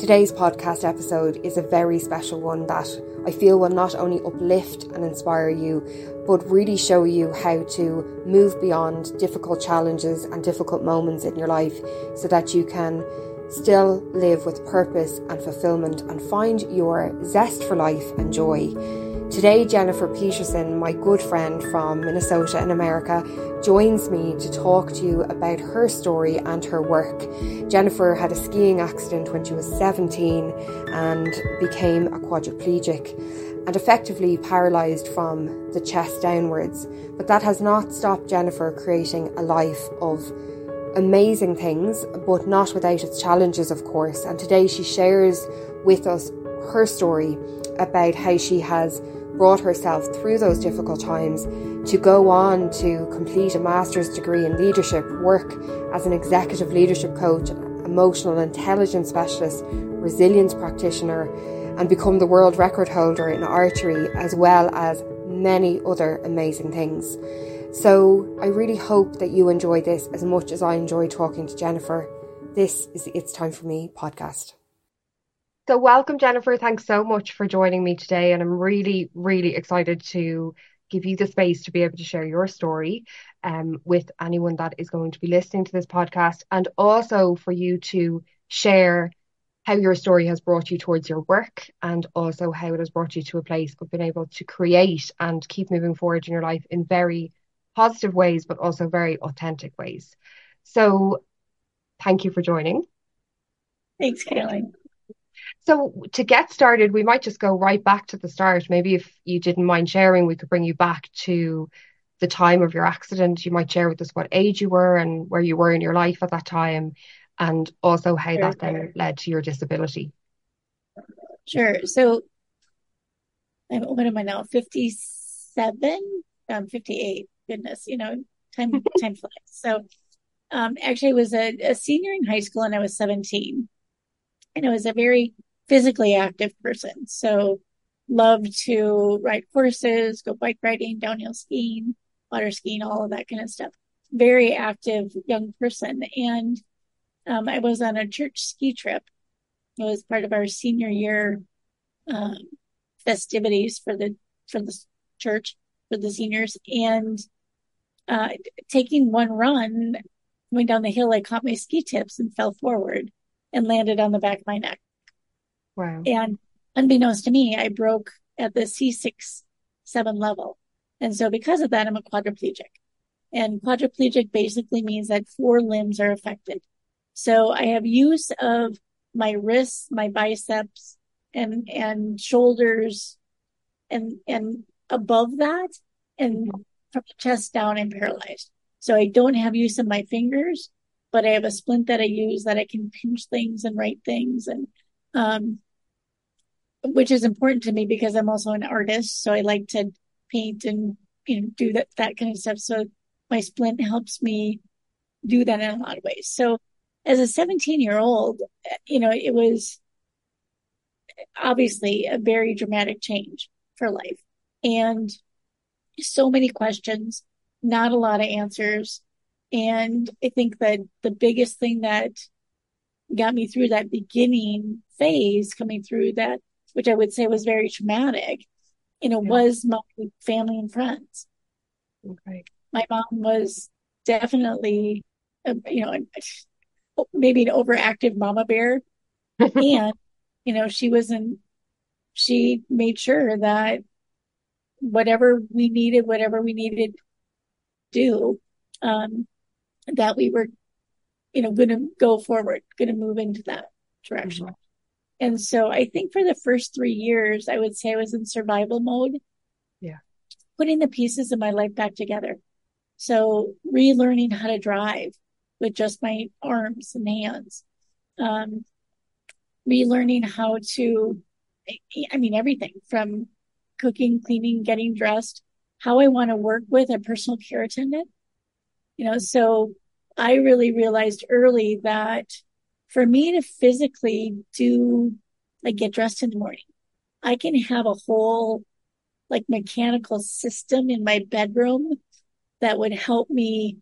Today's podcast episode is a very special one that I feel will not only uplift and inspire you, but really show you how to move beyond difficult challenges and difficult moments in your life so that you can still live with purpose and fulfillment and find your zest for life and joy. Today, Jennifer Peterson, my good friend from Minnesota in America, joins me to talk to you about her story and her work. Jennifer had a skiing accident when she was 17 and became a quadriplegic and effectively paralysed from the chest downwards. But that has not stopped Jennifer creating a life of amazing things, but not without its challenges, of course. And today she shares with us her story about how she has brought herself through those difficult times to go on to complete a master's degree in leadership, work as an executive leadership coach, emotional intelligence specialist, resilience practitioner, and become the world record holder in archery, as well as many other amazing things. So I really hope that you enjoy this as much as I enjoy talking to Jennifer. This is the It's Time for Me podcast. So, welcome, Jennifer. Thanks so much for joining me today. And I'm really, really excited to give you the space to be able to share your story um, with anyone that is going to be listening to this podcast, and also for you to share how your story has brought you towards your work and also how it has brought you to a place of being able to create and keep moving forward in your life in very positive ways, but also very authentic ways. So, thank you for joining. Thanks, Caroline. So, to get started, we might just go right back to the start. Maybe if you didn't mind sharing, we could bring you back to the time of your accident. You might share with us what age you were and where you were in your life at that time, and also how sure. that then led to your disability. Sure. So, I'm, what am I now? 57? I'm 58 goodness, you know, time time flies. So um, actually I was a, a senior in high school and I was 17. And it was a very physically active person. So love to ride horses, go bike riding, downhill skiing, water skiing, all of that kind of stuff. Very active young person. And um, I was on a church ski trip. It was part of our senior year um, festivities for the for the church for the seniors, and uh, taking one run, going down the hill, I caught my ski tips and fell forward and landed on the back of my neck. Wow. And unbeknownst to me, I broke at the C6 7 level. And so because of that, I'm a quadriplegic. And quadriplegic basically means that four limbs are affected. So I have use of my wrists, my biceps, and and shoulders, and and above that, and mm-hmm from the chest down I'm paralyzed. So I don't have use of my fingers, but I have a splint that I use that I can pinch things and write things and, um, which is important to me because I'm also an artist. So I like to paint and, you know, do that, that kind of stuff. So my splint helps me do that in a lot of ways. So as a 17 year old, you know, it was obviously a very dramatic change for life. And so many questions, not a lot of answers. And I think that the biggest thing that got me through that beginning phase coming through that, which I would say was very traumatic, you know, yeah. was my family and friends. Okay. My mom was definitely, a, you know, maybe an overactive mama bear. and, you know, she wasn't, she made sure that whatever we needed, whatever we needed to do, um, that we were, you know, going to go forward, going to move into that direction. Mm-hmm. And so I think for the first three years, I would say I was in survival mode. Yeah. Putting the pieces of my life back together. So relearning how to drive with just my arms and hands. Um, relearning how to, I mean, everything from cooking, cleaning, getting dressed, how I want to work with a personal care attendant. You know, so I really realized early that for me to physically do like get dressed in the morning, I can have a whole like mechanical system in my bedroom that would help me,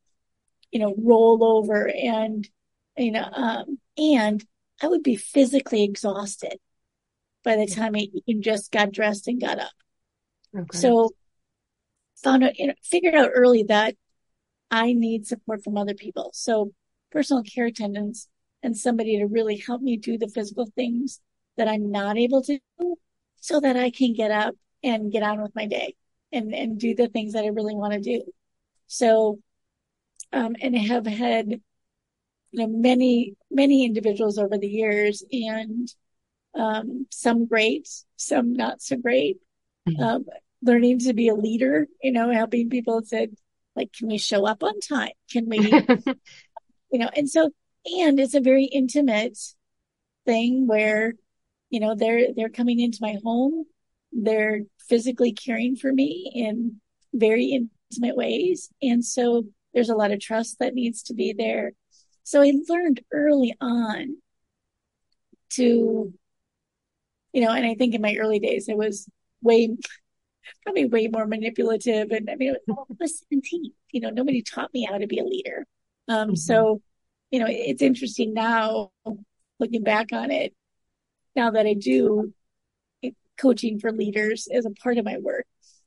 you know, roll over and, you know, um, and I would be physically exhausted by the time I even just got dressed and got up. Okay. So found out, you know, figured out early that I need support from other people. So personal care attendants and somebody to really help me do the physical things that I'm not able to do so that I can get up and get on with my day and, and do the things that I really want to do. So, um, and I have had, you know, many, many individuals over the years and, um, some great, some not so great. Mm-hmm. Um, learning to be a leader, you know, helping people said, like, can we show up on time? Can we, you know, and so, and it's a very intimate thing where, you know, they're, they're coming into my home. They're physically caring for me in very intimate ways. And so there's a lot of trust that needs to be there. So I learned early on to, you know, and I think in my early days, I was way probably way more manipulative. And I mean, I was 17, you know, nobody taught me how to be a leader. Um, mm-hmm. so, you know, it's interesting now looking back on it, now that I do coaching for leaders as a part of my work,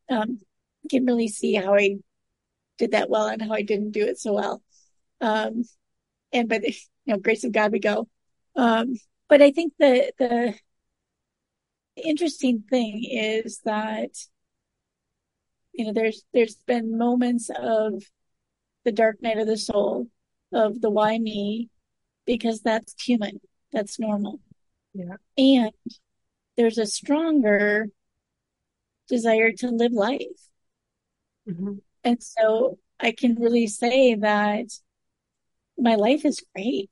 um, I can really see how I did that well and how I didn't do it so well. Um, and by the you know, grace of God we go. Um, but I think the, the interesting thing is that you know, there's there's been moments of the dark night of the soul, of the why me, because that's human, that's normal. Yeah. And there's a stronger desire to live life. Mm-hmm. And so I can really say that my life is great.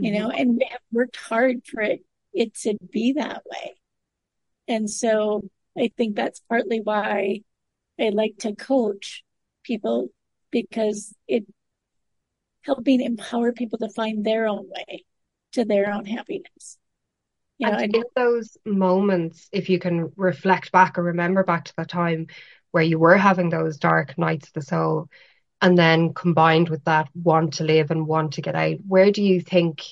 Mm-hmm. You know, and we have worked hard for it, it to be that way. And so I think that's partly why I like to coach people because it helping empower people to find their own way to their own happiness. You know, and in those moments, if you can reflect back or remember back to the time where you were having those dark nights of the soul, and then combined with that want to live and want to get out, where do you think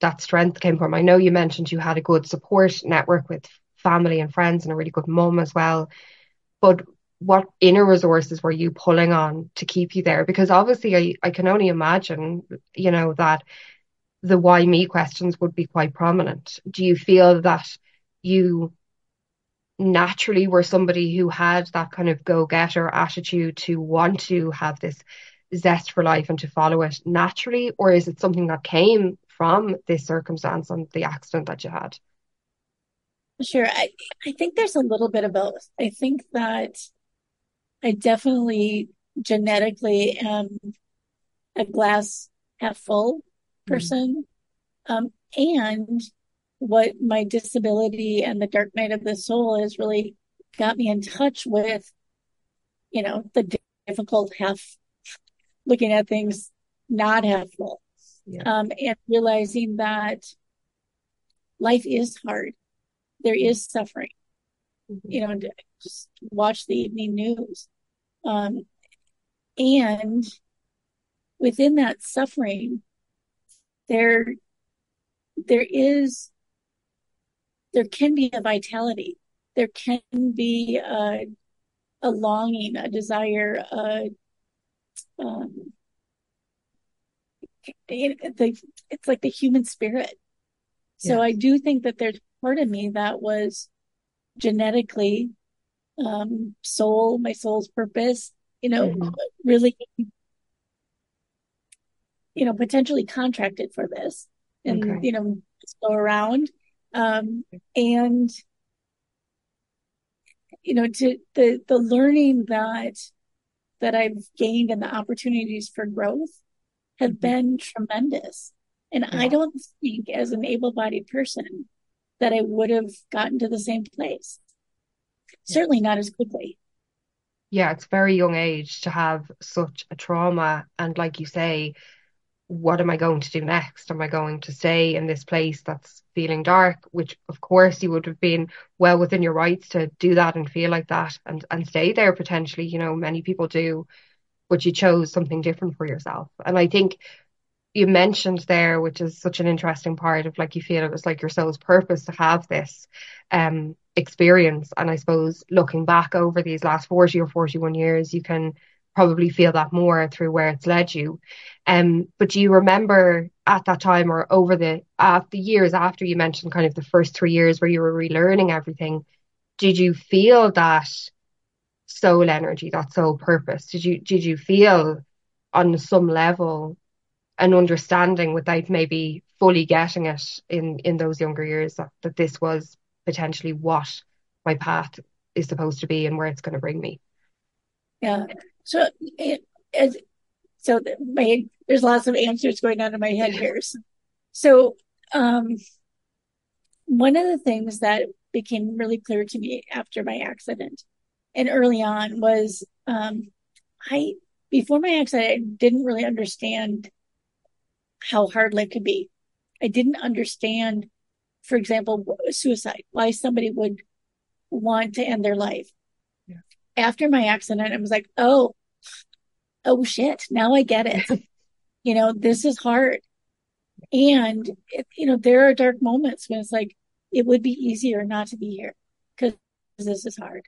that strength came from? I know you mentioned you had a good support network with family and friends and a really good mum as well. But what inner resources were you pulling on to keep you there? Because obviously, I, I can only imagine, you know, that the why me questions would be quite prominent. Do you feel that you naturally were somebody who had that kind of go getter attitude to want to have this zest for life and to follow it naturally? Or is it something that came from this circumstance and the accident that you had? Sure. I, I think there's a little bit of both. I think that I definitely genetically am a glass half full mm-hmm. person. Mm-hmm. Um, and what my disability and the dark night of the soul has really got me in touch with, you know, the difficult half looking at things not half full. Yeah. Um, and realizing that life is hard there is suffering. Mm-hmm. You know, just watch the evening news. Um, and within that suffering, there, there is, there can be a vitality. There can be a, a longing, a desire, a, um, it, the, it's like the human spirit. So yes. I do think that there's part of me that was genetically um, soul, my soul's purpose, you know, mm-hmm. really, you know, potentially contracted for this and, okay. you know, go around. Um, and, you know, to the, the learning that, that I've gained and the opportunities for growth have mm-hmm. been tremendous. And yeah. I don't think as an able bodied person that I would have gotten to the same place. Certainly not as quickly. Yeah, it's very young age to have such a trauma. And like you say, what am I going to do next? Am I going to stay in this place that's feeling dark? Which, of course, you would have been well within your rights to do that and feel like that and, and stay there potentially. You know, many people do, but you chose something different for yourself. And I think you mentioned there, which is such an interesting part of like you feel it was like your soul's purpose to have this um experience. And I suppose looking back over these last 40 or 41 years, you can probably feel that more through where it's led you. Um, but do you remember at that time or over the uh, the years after you mentioned kind of the first three years where you were relearning everything, did you feel that soul energy, that soul purpose? Did you did you feel on some level an understanding without maybe fully getting it in in those younger years that, that this was potentially what my path is supposed to be and where it's going to bring me? Yeah. So it, as so my there's lots of answers going on in my head here. So, so um, one of the things that became really clear to me after my accident and early on was um, I before my accident I didn't really understand how hard life could be. I didn't understand, for example, suicide, why somebody would want to end their life. Yeah. After my accident, I was like, oh, oh shit, now I get it. you know, this is hard. And, it, you know, there are dark moments when it's like, it would be easier not to be here because this is hard.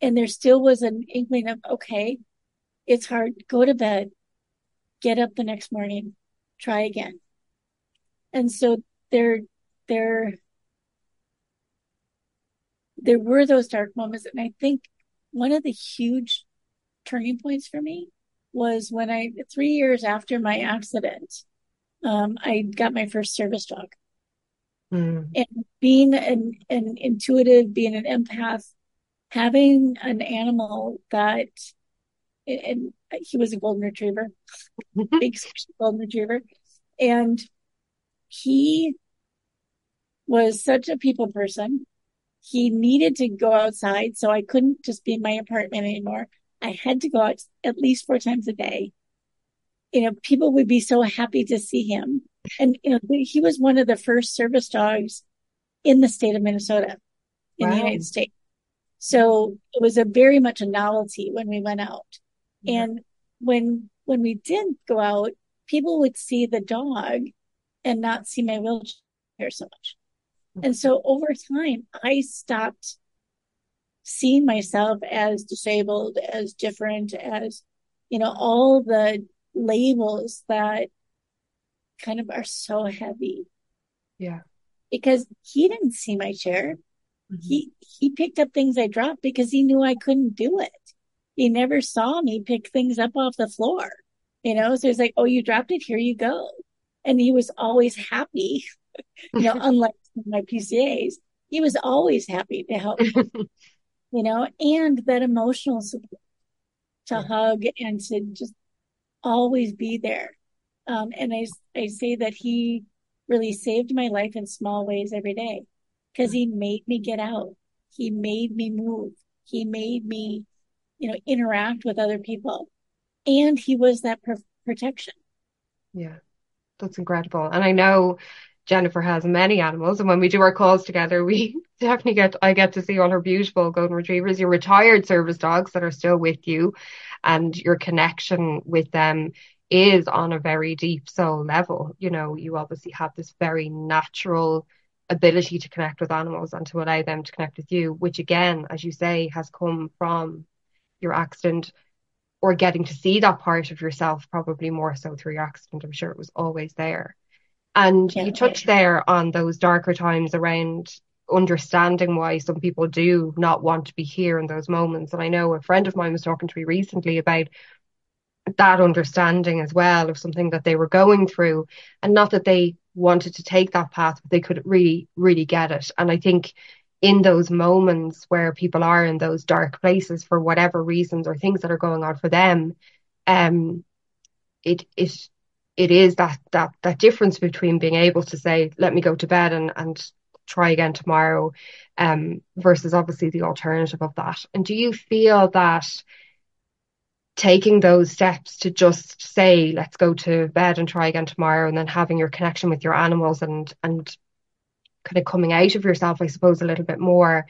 And there still was an inkling of, okay, it's hard. Go to bed, get up the next morning, try again. And so there, there, there were those dark moments. And I think one of the huge turning points for me was when I, three years after my accident, um, I got my first service dog. Mm. And being an, an intuitive, being an empath, having an animal that, and he was a golden retriever, mm-hmm. big golden retriever. And he was such a people person. He needed to go outside, so I couldn't just be in my apartment anymore. I had to go out at least four times a day. You know, people would be so happy to see him. And, you know, he was one of the first service dogs in the state of Minnesota in wow. the United States. So it was a very much a novelty when we went out. Yeah. And when, when we did go out, people would see the dog and not see my wheelchair so much. And so over time, I stopped seeing myself as disabled, as different, as, you know, all the labels that kind of are so heavy. Yeah. Because he didn't see my chair. Mm-hmm. He, he picked up things I dropped because he knew I couldn't do it. He never saw me pick things up off the floor, you know? So he's like, Oh, you dropped it. Here you go. And he was always happy, you know, unlike my PCAs, he was always happy to help you know, and that emotional support to hug and to just always be there. Um, and I, I say that he really saved my life in small ways every day because he made me get out. He made me move. He made me, you know, interact with other people. And he was that per- protection. Yeah, that's incredible. And I know Jennifer has many animals, and when we do our calls together, we definitely get I get to see all her beautiful golden retrievers, your retired service dogs that are still with you, and your connection with them is on a very deep soul level. You know, you obviously have this very natural ability to connect with animals and to allow them to connect with you, which again, as you say, has come from your accident or getting to see that part of yourself probably more so through your accident. I'm sure it was always there. And yeah, you touched there on those darker times around understanding why some people do not want to be here in those moments. And I know a friend of mine was talking to me recently about that understanding as well of something that they were going through and not that they wanted to take that path, but they could really, really get it. And I think in those moments where people are in those dark places for whatever reasons or things that are going on for them, um, it it it is that that that difference between being able to say let me go to bed and and try again tomorrow um versus obviously the alternative of that. And do you feel that taking those steps to just say let's go to bed and try again tomorrow and then having your connection with your animals and and kind of coming out of yourself i suppose a little bit more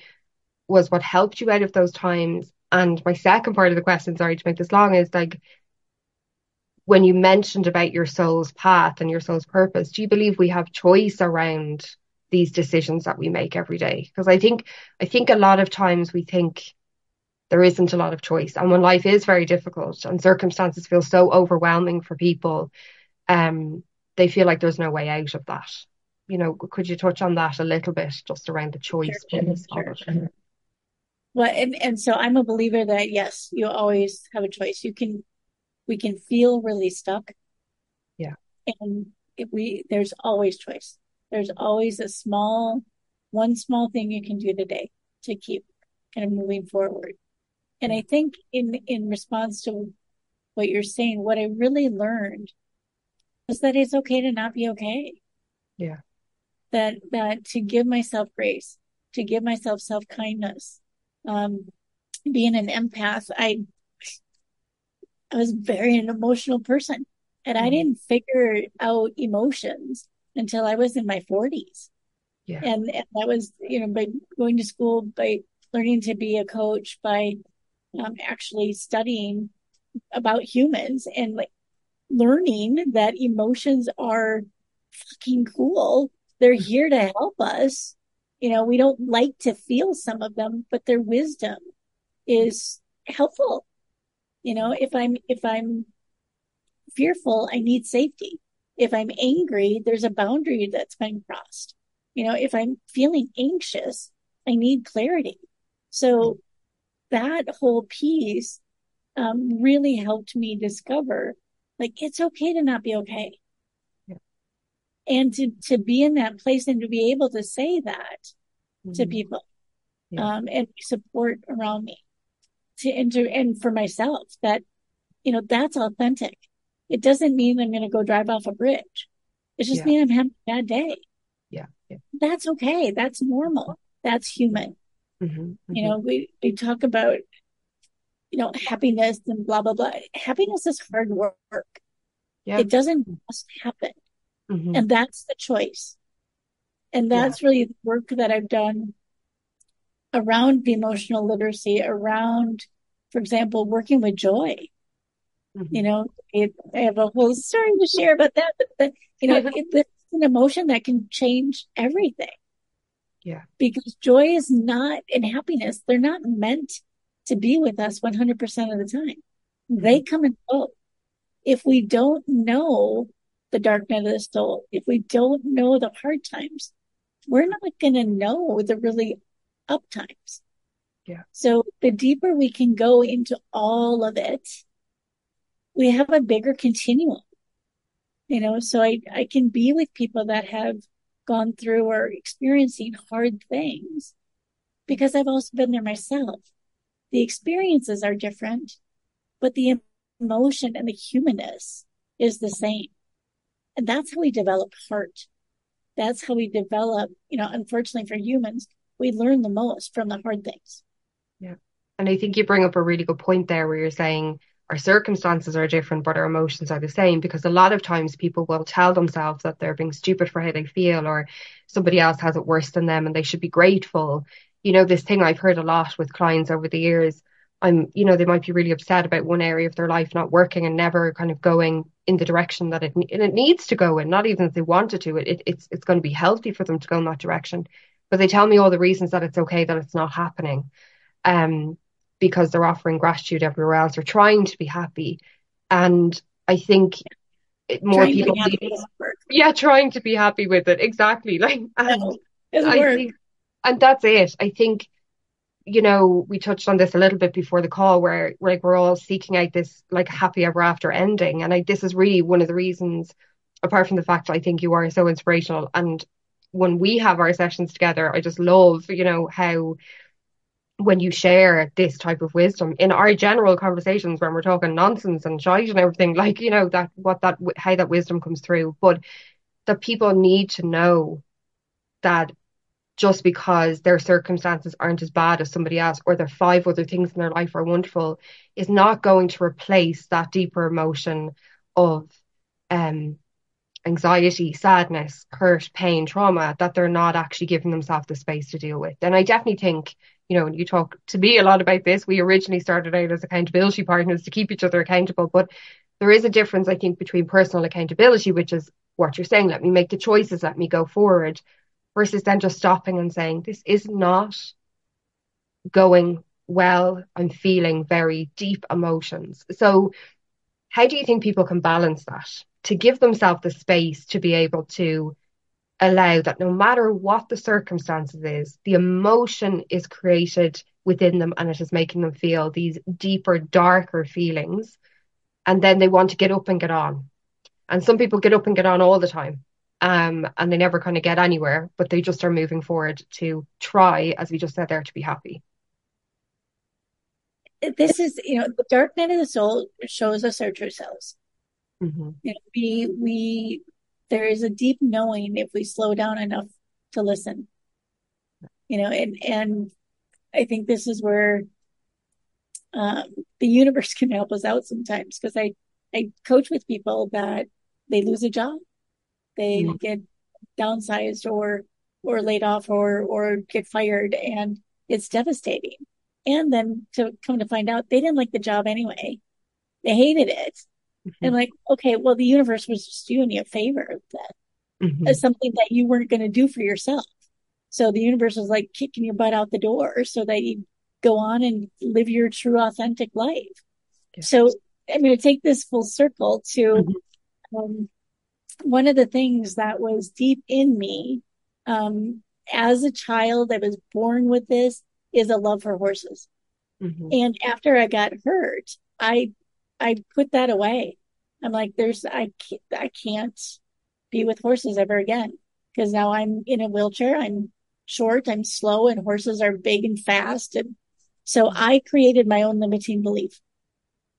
was what helped you out of those times and my second part of the question sorry to make this long is like when you mentioned about your soul's path and your soul's purpose, do you believe we have choice around these decisions that we make every day? Because I think I think a lot of times we think there isn't a lot of choice. And when life is very difficult and circumstances feel so overwhelming for people, um, they feel like there's no way out of that. You know, could you touch on that a little bit just around the choice sure, sure, sure. Well, and, and so I'm a believer that yes, you always have a choice. You can, we can feel really stuck. Yeah. And if we, there's always choice. There's always a small, one small thing you can do today to keep kind of moving forward. And I think in, in response to what you're saying, what I really learned was that it's okay to not be okay. Yeah. That, that to give myself grace, to give myself self kindness. Um, being an empath, I, I was very an emotional person and mm-hmm. I didn't figure out emotions until I was in my forties. Yeah. And, and that was, you know, by going to school, by learning to be a coach, by um, actually studying about humans and like learning that emotions are fucking cool. They're here to help us. You know, we don't like to feel some of them, but their wisdom is helpful. You know, if I'm, if I'm fearful, I need safety. If I'm angry, there's a boundary that's been crossed. You know, if I'm feeling anxious, I need clarity. So that whole piece um, really helped me discover like it's okay to not be okay. And to, to be in that place and to be able to say that mm-hmm. to people yeah. um, and support around me to enter and for myself that, you know, that's authentic. It doesn't mean I'm going to go drive off a bridge. It just yeah. means I'm having a bad day. Yeah. yeah. That's okay. That's normal. That's human. Mm-hmm, mm-hmm. You know, we, we talk about, you know, happiness and blah, blah, blah. Happiness is hard work. Yeah. It doesn't just happen. Mm-hmm. And that's the choice. And that's yeah. really the work that I've done around the emotional literacy, around, for example, working with joy. Mm-hmm. You know, it, I have a whole story to share about that, but the, you know, it, it's an emotion that can change everything. Yeah. Because joy is not and happiness, they're not meant to be with us 100% of the time. They come and go. If we don't know the dark night of the soul, if we don't know the hard times, we're not going to know the really up times. Yeah. So the deeper we can go into all of it, we have a bigger continuum. You know, so I, I can be with people that have gone through or experiencing hard things because I've also been there myself. The experiences are different, but the emotion and the humanness is the same. And that's how we develop heart. That's how we develop, you know, unfortunately for humans, we learn the most from the hard things. Yeah. And I think you bring up a really good point there where you're saying our circumstances are different, but our emotions are the same. Because a lot of times people will tell themselves that they're being stupid for how they feel, or somebody else has it worse than them and they should be grateful. You know, this thing I've heard a lot with clients over the years. I'm, you know, they might be really upset about one area of their life not working and never kind of going in the direction that it it needs to go in. Not even if they wanted to, it, it's it's going to be healthy for them to go in that direction. But they tell me all the reasons that it's okay that it's not happening. Um, because they're offering gratitude everywhere else or trying to be happy. And I think more trying people, yeah, trying to be happy with it. Exactly. Like, and, I think, and that's it. I think, you know, we touched on this a little bit before the call where like we're all seeking out this like happy ever after ending. And I, this is really one of the reasons, apart from the fact I think you are so inspirational. And when we have our sessions together, I just love, you know, how when you share this type of wisdom in our general conversations when we're talking nonsense and shite and everything like you know that what that how that wisdom comes through but that people need to know that just because their circumstances aren't as bad as somebody else or their five other things in their life are wonderful is not going to replace that deeper emotion of um anxiety, sadness, hurt, pain, trauma that they're not actually giving themselves the space to deal with. And I definitely think you know, when you talk to me a lot about this, we originally started out as accountability partners to keep each other accountable. But there is a difference, I think, between personal accountability, which is what you're saying, let me make the choices, let me go forward, versus then just stopping and saying, this is not going well. I'm feeling very deep emotions. So, how do you think people can balance that to give themselves the space to be able to allow that no matter what the circumstances is, the emotion is created within them and it is making them feel these deeper, darker feelings. And then they want to get up and get on. And some people get up and get on all the time. Um, and they never kind of get anywhere, but they just are moving forward to try, as we just said there, to be happy. This is, you know, the dark night of the soul shows us our true selves. Mm-hmm. You know, we we there is a deep knowing if we slow down enough to listen. You know, and and I think this is where um, the universe can help us out sometimes because I I coach with people that they lose a job, they mm-hmm. get downsized or or laid off or or get fired, and it's devastating. And then to come to find out they didn't like the job anyway, they hated it, mm-hmm. and like okay, well the universe was just doing you a favor that mm-hmm. as something that you weren't going to do for yourself. So the universe was like kicking your butt out the door so that you go on and live your true authentic life. Yes. So I'm going to take this full circle to mm-hmm. um, one of the things that was deep in me um, as a child. I was born with this is a love for horses, mm-hmm. and after I got hurt, I I put that away. I'm like, there's I can't, I can't be with horses ever again because now I'm in a wheelchair. I'm short, I'm slow, and horses are big and fast. And so I created my own limiting belief.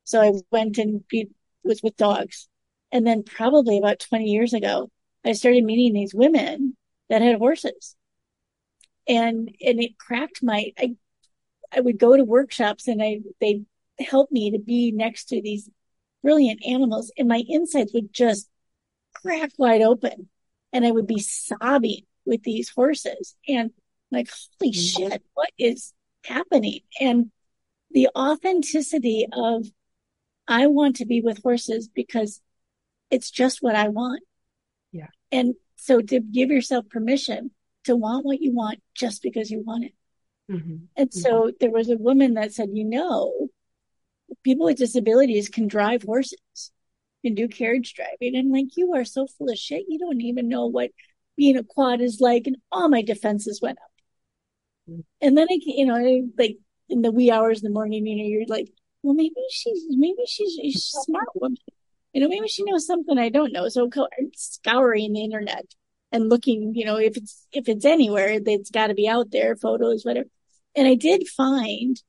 So I went and be, was with dogs. And then probably about 20 years ago, I started meeting these women that had horses. And, and it cracked my, I, I would go to workshops and I, they helped me to be next to these brilliant animals and my insides would just crack wide open and I would be sobbing with these horses and like, holy mm-hmm. shit, what is happening? And the authenticity of, I want to be with horses because it's just what I want. Yeah. And so to give yourself permission to want what you want just because you want it. Mm-hmm. And so mm-hmm. there was a woman that said, you know, people with disabilities can drive horses, can do carriage driving. And like, you are so full of shit. You don't even know what being a quad is like. And all my defenses went up. Mm-hmm. And then I, you know, like in the wee hours in the morning, you know, you're like, well, maybe she's, maybe she's a smart woman. You know, maybe she knows something I don't know. So scouring the internet and looking, you know, if it's, if it's anywhere, it's got to be out there, photos, whatever. And I did find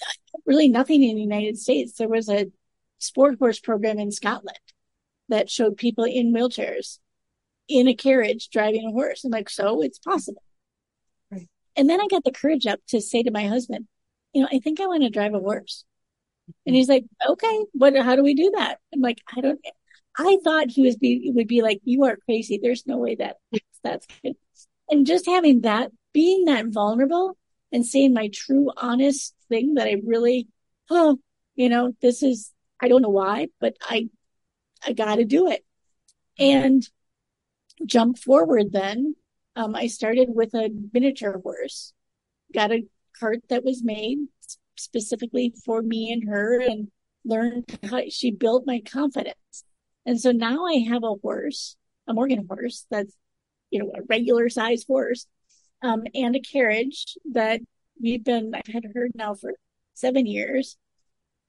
uh, really nothing in the United States. There was a sport horse program in Scotland that showed people in wheelchairs in a carriage driving a horse. I'm like, so it's possible. Right. And then I got the courage up to say to my husband, you know, I think I want to drive a horse. And he's like, okay, what, how do we do that? I'm like, I don't, I thought he was be, would be like, you are crazy. There's no way that that's good. And just having that, being that vulnerable and saying my true, honest thing that I really, oh, you know, this is, I don't know why, but I, I got to do it. And jump forward then, um, I started with a miniature horse, got a cart that was made specifically for me and her and learned how she built my confidence. And so now I have a horse, a Morgan horse that's, you know, a regular size horse, um, and a carriage that we've been, I've had her now for seven years.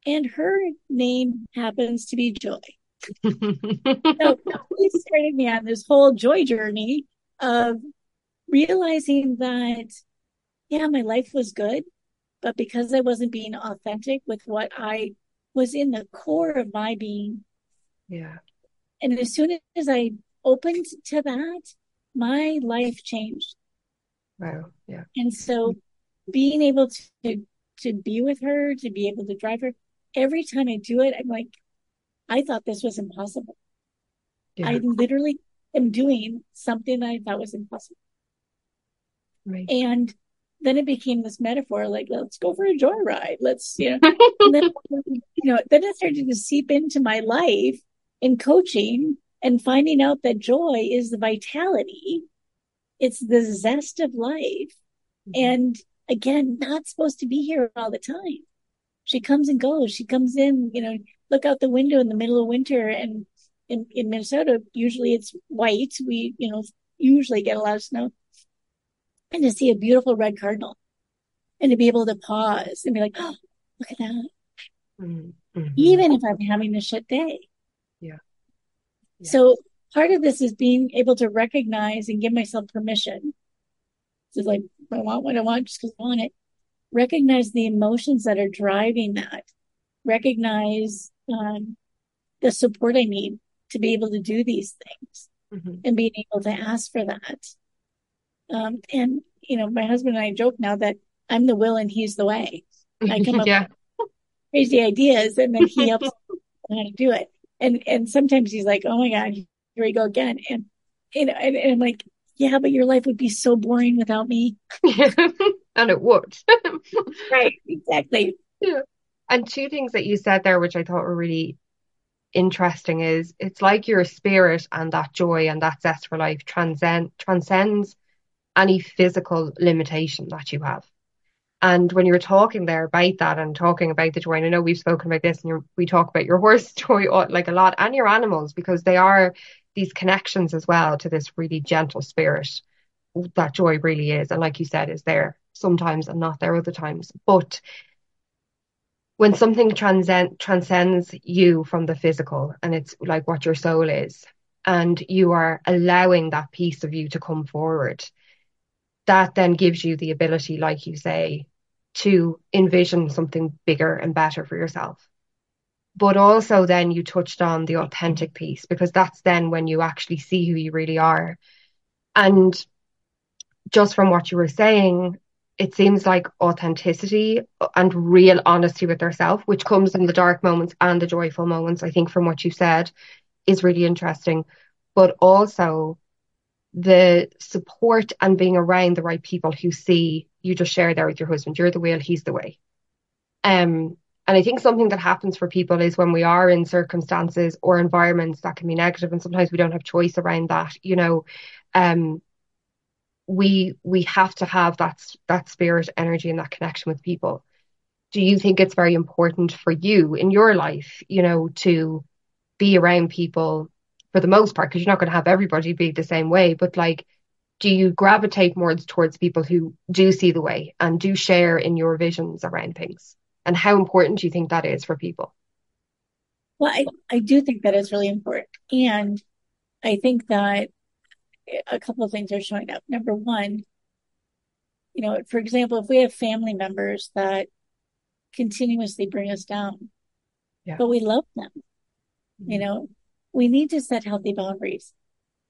And her name happens to be Joy. so he started me on this whole joy journey of realizing that, yeah, my life was good, but because I wasn't being authentic with what I was in the core of my being. Yeah. And as soon as I opened to that, my life changed. Wow. Yeah. And so being able to to be with her, to be able to drive her, every time I do it, I'm like, I thought this was impossible. Yeah. I literally am doing something I thought was impossible. Right. And then it became this metaphor like let's go for a joyride. Let's you know then you know then it started to seep into my life in coaching and finding out that joy is the vitality. It's the zest of life. Mm-hmm. and again not supposed to be here all the time. She comes and goes. She comes in you know look out the window in the middle of winter. And in, in minnesota usually it's white. We you know usually get a lot of snow and to see a beautiful red cardinal and to be able to pause and be like, oh, look at that. Mm-hmm. Even if I'm having a shit day. Yeah. yeah. So part of this is being able to recognize and give myself permission. It's like, I want what I want just because I want it. Recognize the emotions that are driving that. Recognize um, the support I need to be able to do these things mm-hmm. and being able to ask for that. Um, and you know, my husband and I joke now that I'm the will and he's the way. I come up yeah. with crazy ideas and then he helps me how to do it. And and sometimes he's like, Oh my God, here we go again. And you know, and, and I'm like, Yeah, but your life would be so boring without me. and it would. right, exactly. Yeah. And two things that you said there, which I thought were really interesting, is it's like your spirit and that joy and that zest for life transcend transcends any physical limitation that you have. And when you were talking there about that and talking about the joy, and I know we've spoken about this and we talk about your horse joy uh, like a lot and your animals because they are these connections as well to this really gentle spirit that joy really is. And like you said, is there sometimes and not there other times. But when something transcend, transcends you from the physical and it's like what your soul is, and you are allowing that piece of you to come forward, that then gives you the ability, like you say, to envision something bigger and better for yourself. But also, then you touched on the authentic piece because that's then when you actually see who you really are. And just from what you were saying, it seems like authenticity and real honesty with yourself, which comes in the dark moments and the joyful moments, I think, from what you said, is really interesting. But also the support and being around the right people who see you just share there with your husband. You're the wheel, he's the way. Um, and I think something that happens for people is when we are in circumstances or environments that can be negative, and sometimes we don't have choice around that. You know, um, we we have to have that that spirit, energy, and that connection with people. Do you think it's very important for you in your life, you know, to be around people for the most part, because you're not going to have everybody be the same way, but like, do you gravitate more towards people who do see the way and do share in your visions around things? And how important do you think that is for people? Well, I, I do think that is really important. And I think that a couple of things are showing up. Number one, you know, for example, if we have family members that continuously bring us down, yeah. but we love them, mm-hmm. you know, we need to set healthy boundaries.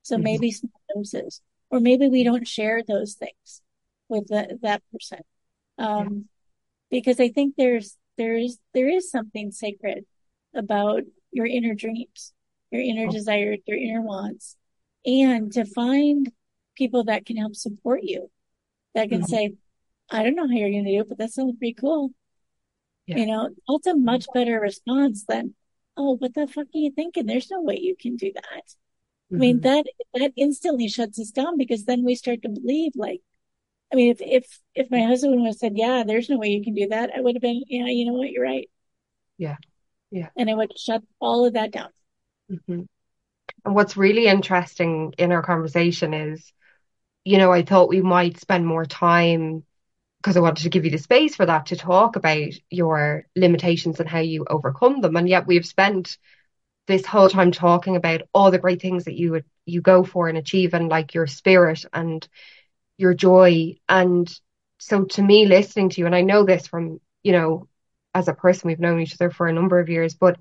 So mm-hmm. maybe small doses, or maybe we don't share those things with the, that person. Um, yeah. because I think there's, there's, there is something sacred about your inner dreams, your inner oh. desires, your inner wants, and to find people that can help support you, that can mm-hmm. say, I don't know how you're going to do it, but that sounds pretty cool. Yeah. You know, that's a much better response than, oh, what the fuck are you thinking? There's no way you can do that. Mm-hmm. I mean, mm-hmm. that, that instantly shuts us down because then we start to believe like, I mean, if, if, if my husband would have said, yeah, there's no way you can do that, I would have been, yeah, you know what? You're right. Yeah. Yeah. And I would shut all of that down. Mm-hmm. And what's really interesting in our conversation is, you know, I thought we might spend more time because I wanted to give you the space for that to talk about your limitations and how you overcome them. And yet we've spent this whole time talking about all the great things that you would you go for and achieve and like your spirit and your joy. And so to me, listening to you, and I know this from, you know, as a person, we've known each other for a number of years, but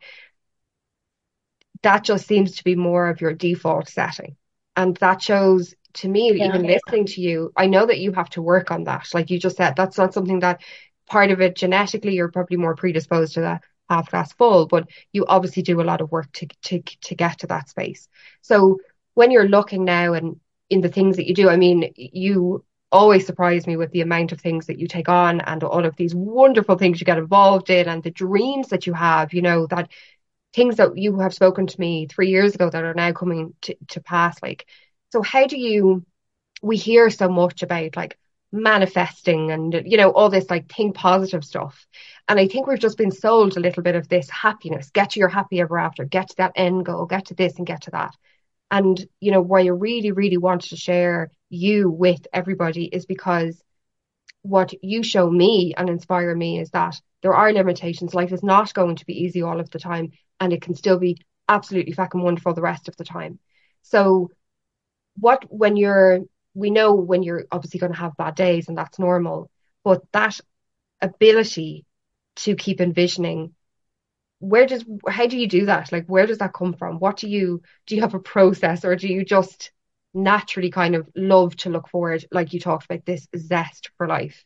that just seems to be more of your default setting. And that shows to me, yeah. even listening to you, I know that you have to work on that. Like you just said, that's not something that part of it genetically you're probably more predisposed to that half glass full, but you obviously do a lot of work to to to get to that space. So when you're looking now and in the things that you do, I mean, you always surprise me with the amount of things that you take on and all of these wonderful things you get involved in and the dreams that you have, you know, that things that you have spoken to me three years ago that are now coming to, to pass. Like, so how do you, we hear so much about like manifesting and, you know, all this like think positive stuff. And I think we've just been sold a little bit of this happiness, get to your happy ever after, get to that end goal, get to this and get to that. And, you know, why I really, really want to share you with everybody is because what you show me and inspire me is that there are limitations. Life is not going to be easy all of the time, and it can still be absolutely fucking wonderful the rest of the time. So, what when you're, we know when you're obviously going to have bad days, and that's normal, but that ability to keep envisioning where does how do you do that like where does that come from what do you do you have a process or do you just naturally kind of love to look forward like you talked about this zest for life.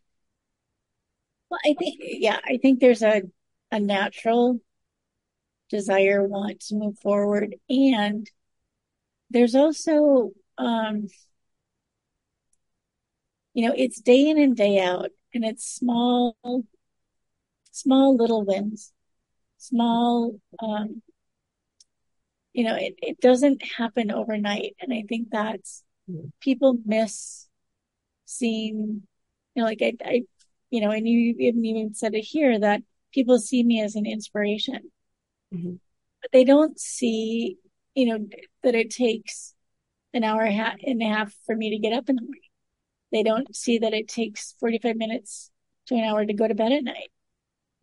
Well i think yeah i think there's a a natural desire want to move forward. And there's also um you know it's day in and day out and it's small small little wins small um you know it, it doesn't happen overnight and i think that's mm-hmm. people miss seeing you know like I, I you know and you even said it here that people see me as an inspiration mm-hmm. but they don't see you know that it takes an hour and a half for me to get up in the morning they don't see that it takes 45 minutes to an hour to go to bed at night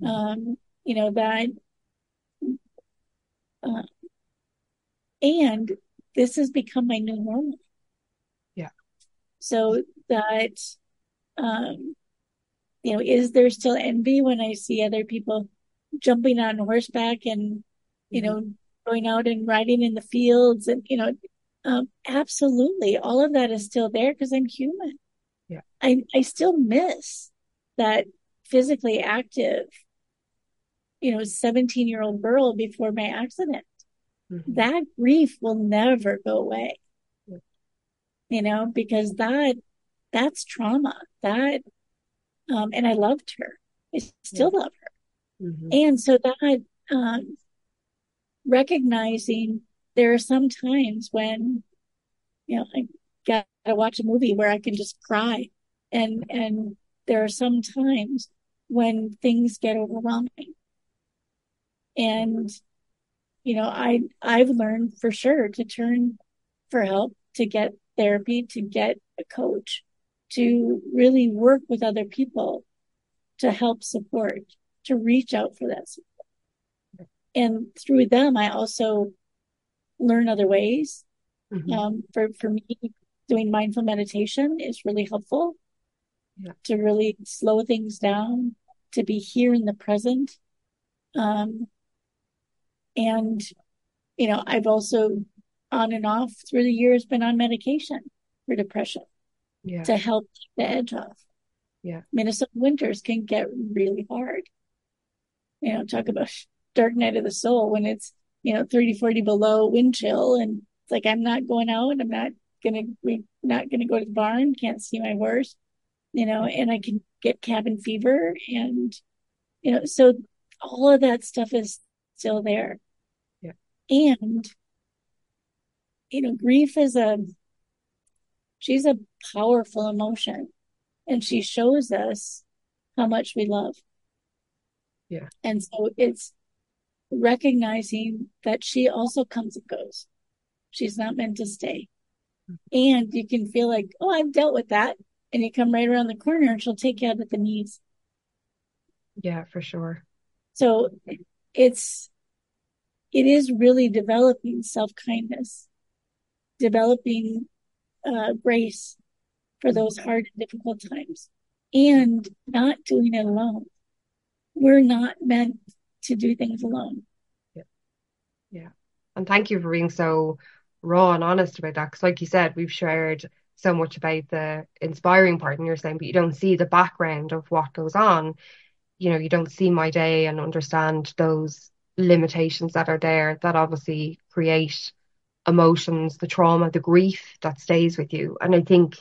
mm-hmm. um you know that uh, and this has become my new normal. Yeah. So that, um, you know, is there still envy when I see other people jumping on horseback and, you mm-hmm. know, going out and riding in the fields and, you know, um, absolutely. All of that is still there because I'm human. Yeah. I, I still miss that physically active you know, 17 year old girl before my accident. Mm-hmm. That grief will never go away. You know, because that, that's trauma. That, um, and I loved her. I still yeah. love her. Mm-hmm. And so that, um, recognizing there are some times when, you know, I gotta watch a movie where I can just cry. And, and there are some times when things get overwhelming and, you know, I, I've learned for sure to turn for help, to get therapy, to get a coach, to really work with other people to help support, to reach out for that support. And through them, I also learn other ways. Mm-hmm. Um, for, for me, doing mindful meditation is really helpful yeah. to really slow things down, to be here in the present. Um, and, you know, I've also on and off through the years been on medication for depression yeah. to help keep the edge off. Yeah. Minnesota winters can get really hard. You know, talk about dark night of the soul when it's, you know, 30, 40 below wind chill. And it's like, I'm not going out. I'm not going to, we not going to go to the barn. Can't see my horse, you know, and I can get cabin fever. And, you know, so all of that stuff is still there. Yeah. And, you know, grief is a, she's a powerful emotion and she shows us how much we love. Yeah. And so it's recognizing that she also comes and goes. She's not meant to stay. Mm-hmm. And you can feel like, oh, I've dealt with that. And you come right around the corner and she'll take you out at the knees. Yeah, for sure. So it's it is really developing self kindness, developing uh, grace for those hard and difficult times, and not doing it alone. We're not meant to do things alone. Yeah. Yeah. And thank you for being so raw and honest about that. Because, like you said, we've shared so much about the inspiring part, and you're saying, but you don't see the background of what goes on. You know, you don't see my day and understand those limitations that are there that obviously create emotions, the trauma, the grief that stays with you. And I think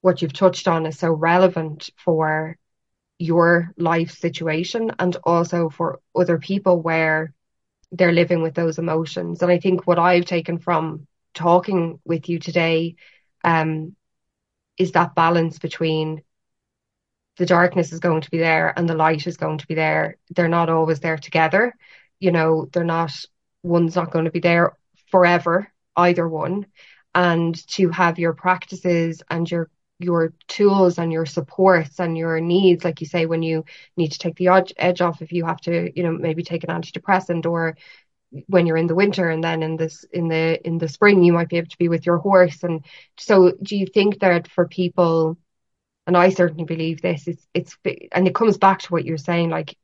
what you've touched on is so relevant for your life situation and also for other people where they're living with those emotions. And I think what I've taken from talking with you today um, is that balance between the darkness is going to be there and the light is going to be there. They're not always there together. You know, they're not, one's not going to be there forever, either one. And to have your practices and your your tools and your supports and your needs, like you say, when you need to take the edge off, if you have to, you know, maybe take an antidepressant or when you're in the winter and then in this in the in the spring you might be able to be with your horse and so do you think that for people and I certainly believe this it's it's and it comes back to what you're saying like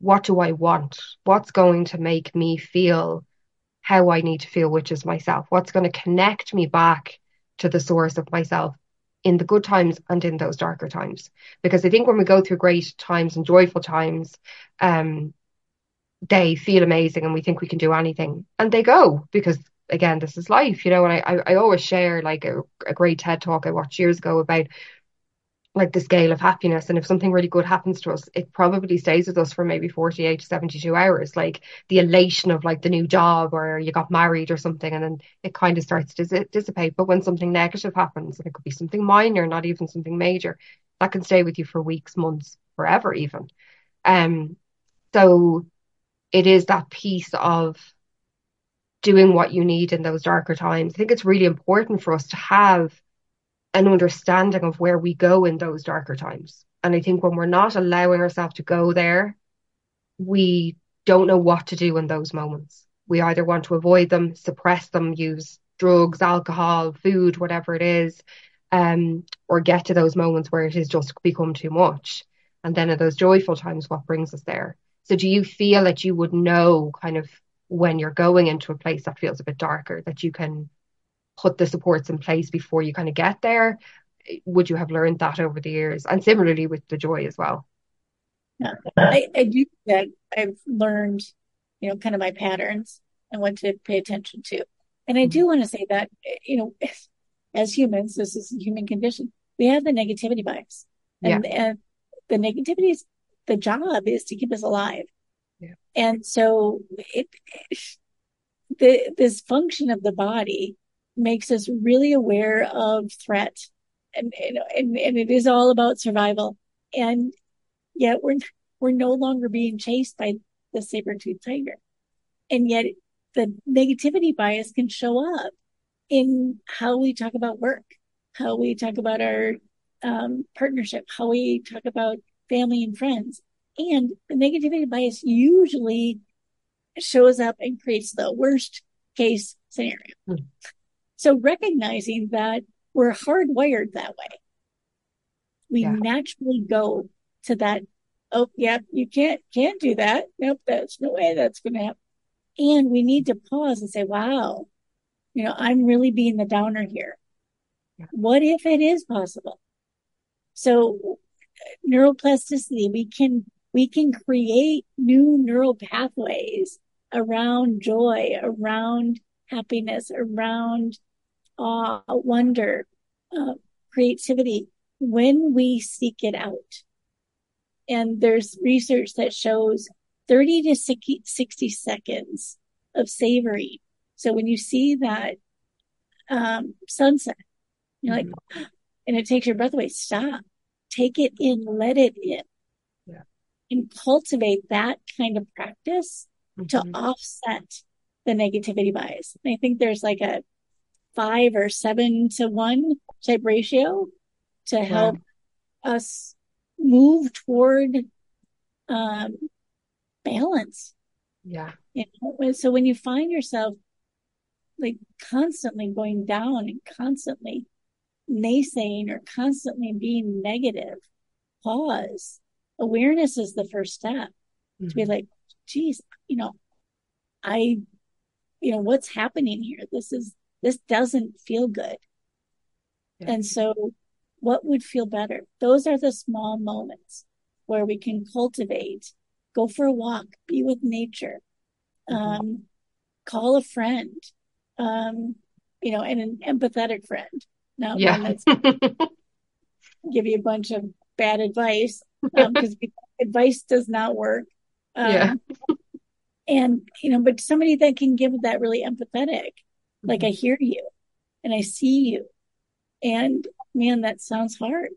what do I want? What's going to make me feel how I need to feel which is myself? What's going to connect me back to the source of myself in the good times and in those darker times? Because I think when we go through great times and joyful times um they feel amazing and we think we can do anything. And they go because again this is life you know and I I, always share like a, a great TED talk I watched years ago about like the scale of happiness and if something really good happens to us it probably stays with us for maybe 48 to 72 hours like the elation of like the new job or you got married or something and then it kind of starts to dis- dissipate but when something negative happens and it could be something minor not even something major that can stay with you for weeks months forever even um so it is that piece of doing what you need in those darker times. I think it's really important for us to have an understanding of where we go in those darker times. And I think when we're not allowing ourselves to go there, we don't know what to do in those moments. We either want to avoid them, suppress them, use drugs, alcohol, food, whatever it is, um, or get to those moments where it has just become too much. And then at those joyful times, what brings us there? So do you feel that you would know kind of when you're going into a place that feels a bit darker that you can put the supports in place before you kind of get there? Would you have learned that over the years? And similarly with the joy as well. Yeah, I, I do that. I've learned, you know, kind of my patterns and what to pay attention to. And I do mm-hmm. want to say that, you know, as humans, this is a human condition. We have the negativity bias. And, yeah. and the negativity is the job is to keep us alive. Yeah. And so it, the, this function of the body makes us really aware of threat and, and, and it is all about survival. And yet we're, we're no longer being chased by the saber-toothed tiger. And yet the negativity bias can show up in how we talk about work, how we talk about our um, partnership, how we talk about family and friends. And the negativity bias usually shows up and creates the worst case scenario. Mm. So recognizing that we're hardwired that way, we yeah. naturally go to that. Oh, yeah, you can't, can't do that. Nope. That's no way that's going to happen. And we need to pause and say, wow, you know, I'm really being the downer here. Yeah. What if it is possible? So neuroplasticity, we can, we can create new neural pathways around joy, around happiness, around awe, wonder, uh, creativity when we seek it out. And there's research that shows 30 to 60, 60 seconds of savoring. So when you see that um, sunset, you're mm-hmm. like, and it takes your breath away, stop take it in, let it in. Yeah. And cultivate that kind of practice mm-hmm. to offset the negativity bias. And I think there's like a five or seven to one type ratio to help yeah. us move toward um, balance. Yeah. You know? So when you find yourself like constantly going down and constantly naysaying or constantly being negative, pause. Awareness is the first step mm-hmm. to be mm-hmm. like, geez, you know, I, you know, what's happening here? This is, this doesn't feel good. Yeah. And so what would feel better? Those are the small moments where we can cultivate, go for a walk, be with nature, mm-hmm. um, call a friend, um, you know, and an empathetic friend not yeah. one that's give you a bunch of bad advice because um, advice does not work. Um, yeah. and you know, but somebody that can give that really empathetic, like I mm-hmm. hear you and I see you, and man, that sounds hard.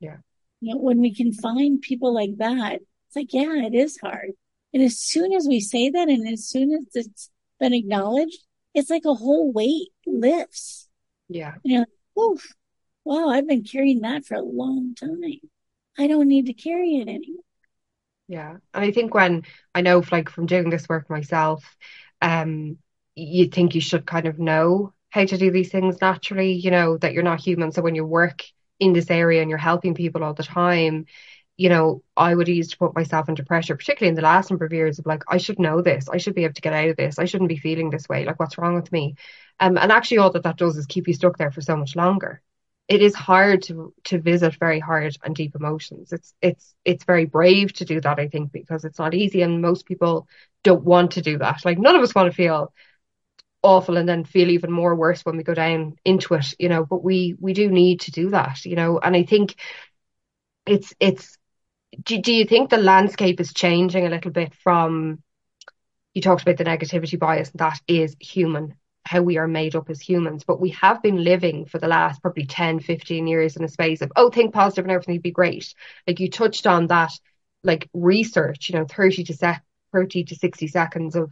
Yeah. You know, when we can find people like that, it's like, yeah, it is hard. And as soon as we say that, and as soon as it's been acknowledged, it's like a whole weight lifts. Yeah. You know, oof, wow, I've been carrying that for a long time. I don't need to carry it anymore. Yeah. And I think when I know like from doing this work myself, um, you think you should kind of know how to do these things naturally, you know, that you're not human. So when you work in this area and you're helping people all the time, you know, I would use to put myself under pressure, particularly in the last number of years of like, I should know this. I should be able to get out of this. I shouldn't be feeling this way. Like, what's wrong with me? Um, and actually, all that that does is keep you stuck there for so much longer. It is hard to to visit very hard and deep emotions. It's it's it's very brave to do that, I think, because it's not easy, and most people don't want to do that. Like, none of us want to feel awful and then feel even more worse when we go down into it, you know. But we we do need to do that, you know. And I think it's it's do, do you think the landscape is changing a little bit from you talked about the negativity bias and that is human how we are made up as humans but we have been living for the last probably 10 15 years in a space of oh think positive and everything will be great like you touched on that like research you know 30 to sec 30 to 60 seconds of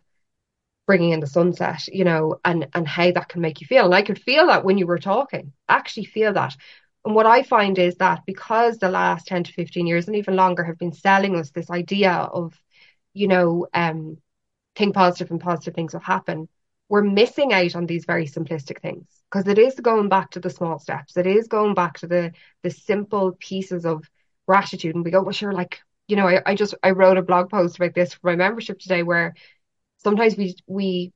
bringing in the sunset you know and and how that can make you feel and i could feel that when you were talking actually feel that and what I find is that because the last 10 to 15 years and even longer have been selling us this idea of, you know, um, think positive and positive things will happen, we're missing out on these very simplistic things because it is going back to the small steps. It is going back to the the simple pieces of gratitude. And we go, well, sure, like, you know, I, I just I wrote a blog post about this for my membership today where sometimes we we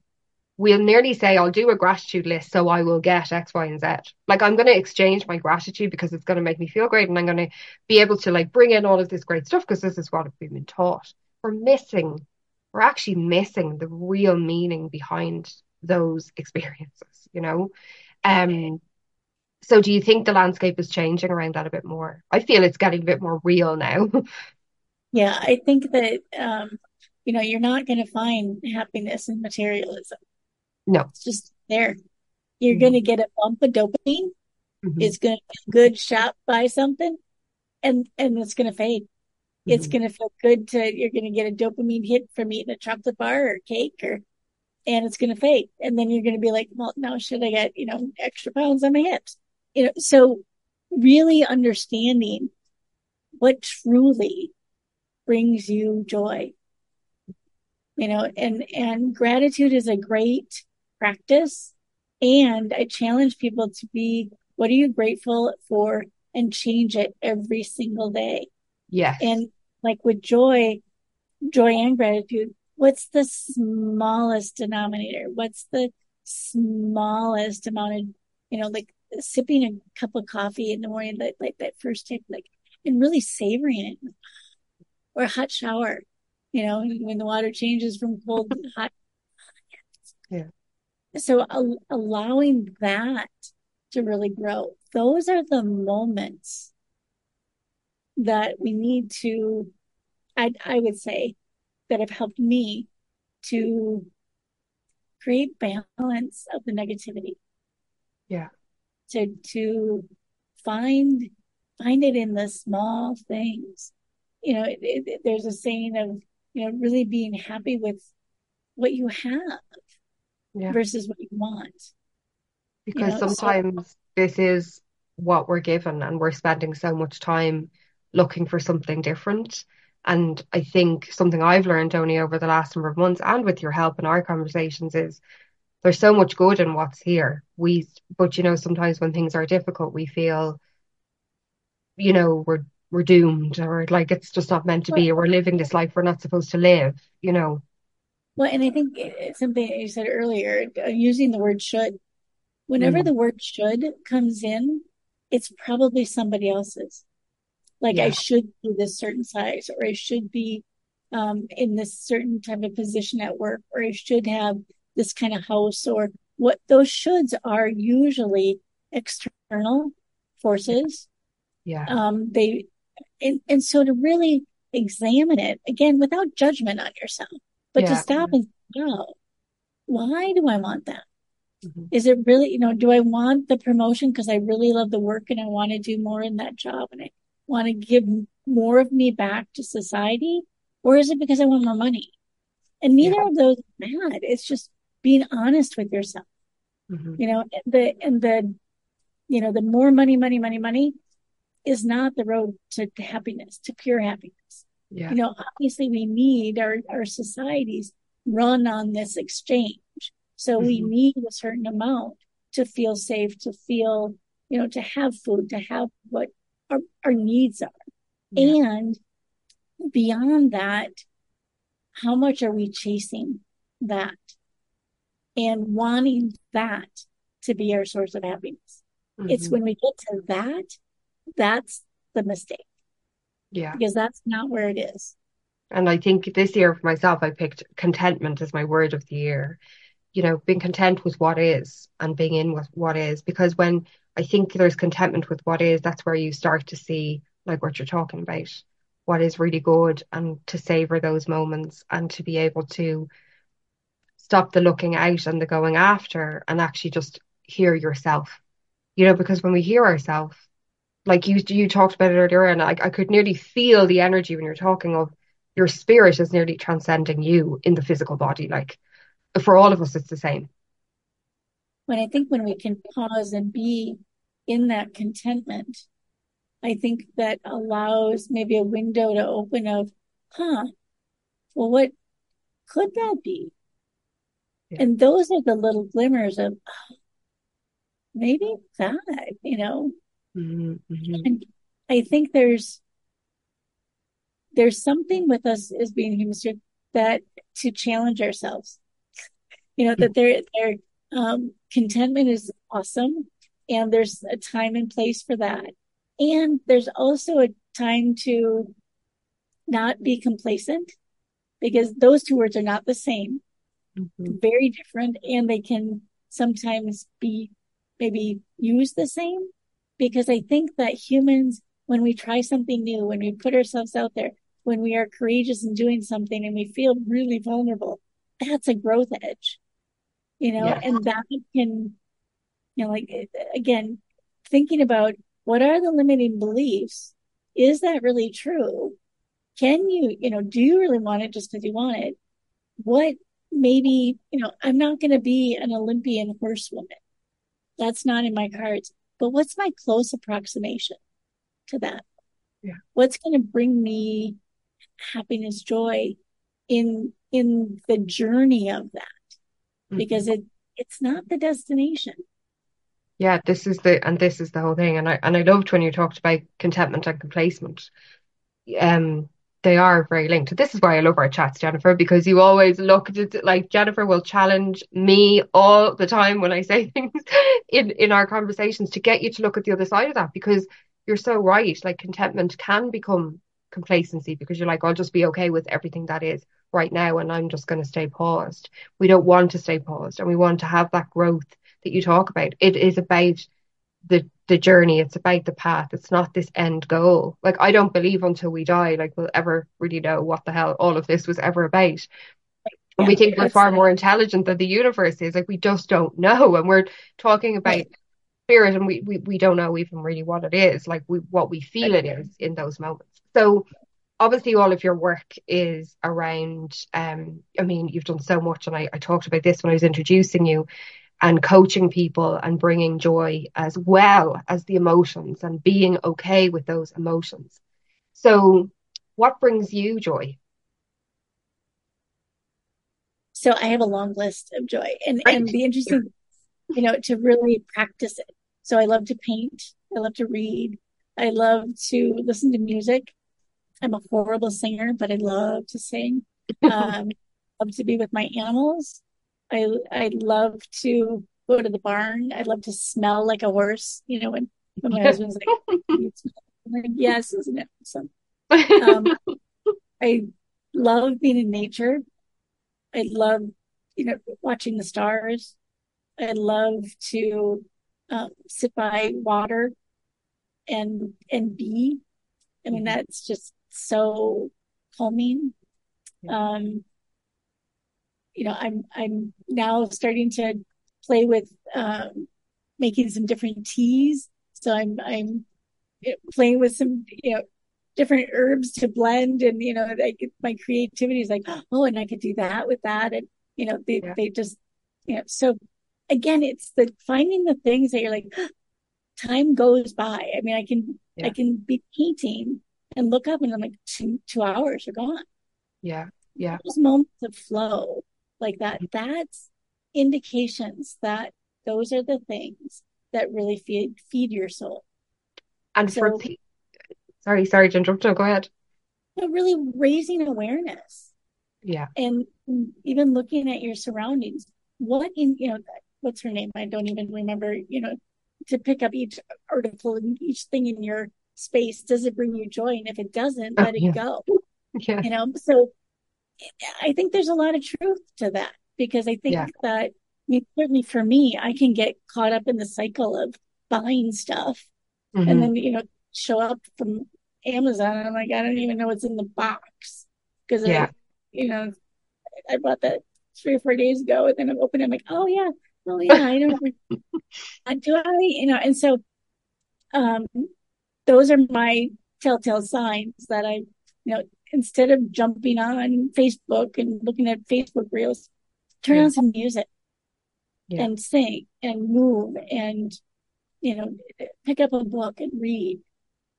we'll nearly say, I'll do a gratitude list so I will get X, Y, and Z. Like I'm going to exchange my gratitude because it's going to make me feel great and I'm going to be able to like bring in all of this great stuff because this is what we've been taught. We're missing, we're actually missing the real meaning behind those experiences, you know? Um, so do you think the landscape is changing around that a bit more? I feel it's getting a bit more real now. yeah, I think that um, you know, you're not going to find happiness in materialism. No. It's just there. You're mm-hmm. going to get a bump of dopamine. Mm-hmm. It's going to feel good, shop, buy something, and and it's going to fade. Mm-hmm. It's going to feel good to you're going to get a dopamine hit from eating a chocolate bar or cake or and it's going to fade. And then you're going to be like, well, now should I get, you know, extra pounds on my hips? You know, so really understanding what truly brings you joy. You know, and, and gratitude is a great practice. And I challenge people to be, what are you grateful for? And change it every single day. Yeah. And like with joy, joy and gratitude, what's the smallest denominator? What's the smallest amount of, you know, like sipping a cup of coffee in the morning, like, like that first take, like, and really savoring it. Or a hot shower, you know, when the water changes from cold to hot. Yeah. So allowing that to really grow, those are the moments that we need to, I, I would say, that have helped me to create balance of the negativity. Yeah. To to find find it in the small things. You know, it, it, there's a saying of you know really being happy with what you have yeah. versus what you want. Because you know? sometimes so, this is what we're given and we're spending so much time looking for something different. And I think something I've learned only over the last number of months and with your help in our conversations is there's so much good in what's here. We, but you know, sometimes when things are difficult, we feel, you know, we're, we're doomed or like it's just not meant to be, or we're living this life we're not supposed to live, you know. Well, and I think it's something you said earlier, uh, using the word should. Whenever mm. the word should comes in, it's probably somebody else's. Like yeah. I should be this certain size, or I should be um, in this certain type of position at work, or I should have this kind of house, or what those shoulds are usually external forces Yeah. Um, they, and, and so to really examine it again without judgment on yourself, but Yeah. to stop and go, why do I want that? Mhm. Is it really, you know, do I want the promotion because I really love the work and I want to do more in that job and I want to give more of me back to society? Or is it because I want more money? And neither Yeah. of those are bad. It's just being honest with yourself, Mhm. you know, and the, and the, you know, the more money, money, money, money is not the road to happiness, to pure happiness. Yeah. You know, obviously we need our, our societies run on this exchange. So we Mhm. need a certain amount to feel safe, to feel, you know, to have food, to have what our, our needs are. Yeah. And beyond that, how much are we chasing that and wanting that to be our source of happiness? It's Mhm. when we get to that, that's the mistake Yeah. because that's not where it is. And I think this year for myself, I picked contentment as my word of the year. You know, being content with what is and being in with what is. Because when I think there's contentment with what is, that's where you start to see, like what you're talking about, what is really good and to savor those moments and to be able to stop the looking out and the going after and actually just hear yourself. You know, because when we hear ourselves, like you you talked about it earlier, and I, I could nearly feel the energy when you're talking of your spirit is nearly transcending you in the physical body. Like for all of us, it's the same. When I think when we can pause and be in that contentment, I think that allows maybe a window to open of, huh, well, what could that be? Yeah. And those are the little glimmers of oh, maybe that, you know. Mm-hmm. And I think there's there's something with us as being humans that to challenge ourselves. You know, that their there um contentment is awesome and there's a time and place for that. And there's also a time to not be complacent because those two words are not the same, Mm-hmm. very different, and they can sometimes be maybe used the same. Because I think that humans, when we try something new, when we put ourselves out there, when we are courageous in doing something and we feel really vulnerable, that's a growth edge, you know, Yeah. and that can, you know, like again, thinking about what are the limiting beliefs? Is that really true? Can you, you know, do you really want it just because you want it? What maybe, you know, I'm not going to be an Olympian horsewoman. That's not in my cards. But what's my close approximation to that? Yeah. What's going to bring me happiness, joy in in the journey of that? Mm-hmm. Because it it's not the destination. Yeah, this is the and this is the whole thing. And I and I loved when you talked about contentment and complacement. Um, they are very linked. This is why I love our chats, Jennifer, because you always look at it like Jennifer will challenge me all the time when I say things in in our conversations to get you to look at the other side of that because you're so right. Like contentment can become complacency because you're like, I'll just be okay with everything that is right now and I'm just going to stay paused. We don't want to stay paused and we want to have that growth that you talk about. It is about the the journey. It's about the path. It's not this end goal. Like I don't believe until we die, like we'll ever really know what the hell all of this was ever about. And we think we're far more intelligent than the universe is. Like we just don't know. And we're talking about Right. spirit and we, we, we don't know even really what it is, like we what we feel it is in those moments. So obviously all of your work is around um I mean you've done so much and I, I talked about this when I was introducing you and coaching people and bringing joy as well as the emotions and being okay with those emotions. So what brings you joy? So I have a long list of joy and, Right. and the interesting, you know, to really practice it. So I love to paint. I love to read. I love to listen to music. I'm a horrible singer, but I love to sing. Um, love to be with my animals. I, I love to go to the barn. I love to smell like a horse, you know, when, when my husband's like, "You like, yes, isn't it awesome? Um, I love being in nature. I love, you know, watching the stars. I love to um, sit by water and and be. I mean, mm-hmm. that's just so calming. Um, you know, I'm I'm now starting to play with um, making some different teas. So I'm I'm playing with some you know different herbs to blend, and you know, like my creativity is like, oh, and I could do that with that, and you know, they yeah. they just you know. So again, it's the finding the things that you're like, time goes by. I mean, I can yeah. I can be painting and look up, and I'm like, two two hours are gone. Yeah, yeah. Those moments of flow like that. That's indications that those are the things that really feed feed your soul. And so, for sorry, sorry to interrupt. No, go ahead. Really raising awareness. Yeah. And even looking at your surroundings. What in you know what's her name? I don't even remember, you know, to pick up each article and each thing in your space. Does it bring you joy? And if it doesn't, oh, let oh, yeah. it go. Yeah. You know, so I think there's a lot of truth to that because I think yeah. that I mean, certainly for me, I can get caught up in the cycle of buying stuff mm-hmm. and then, you know, show up from Amazon and I'm like, I don't even know what's in the box because, yeah. I, you know, I bought that three or four days ago and then I'm opening, I'm like, oh yeah, oh yeah, I don't, do I, you know, and so, um, those are my telltale signs that I, you know, instead of jumping on Facebook and looking at Facebook reels, turn yeah. on some music yeah. and sing and move and, you know, pick up a book and read.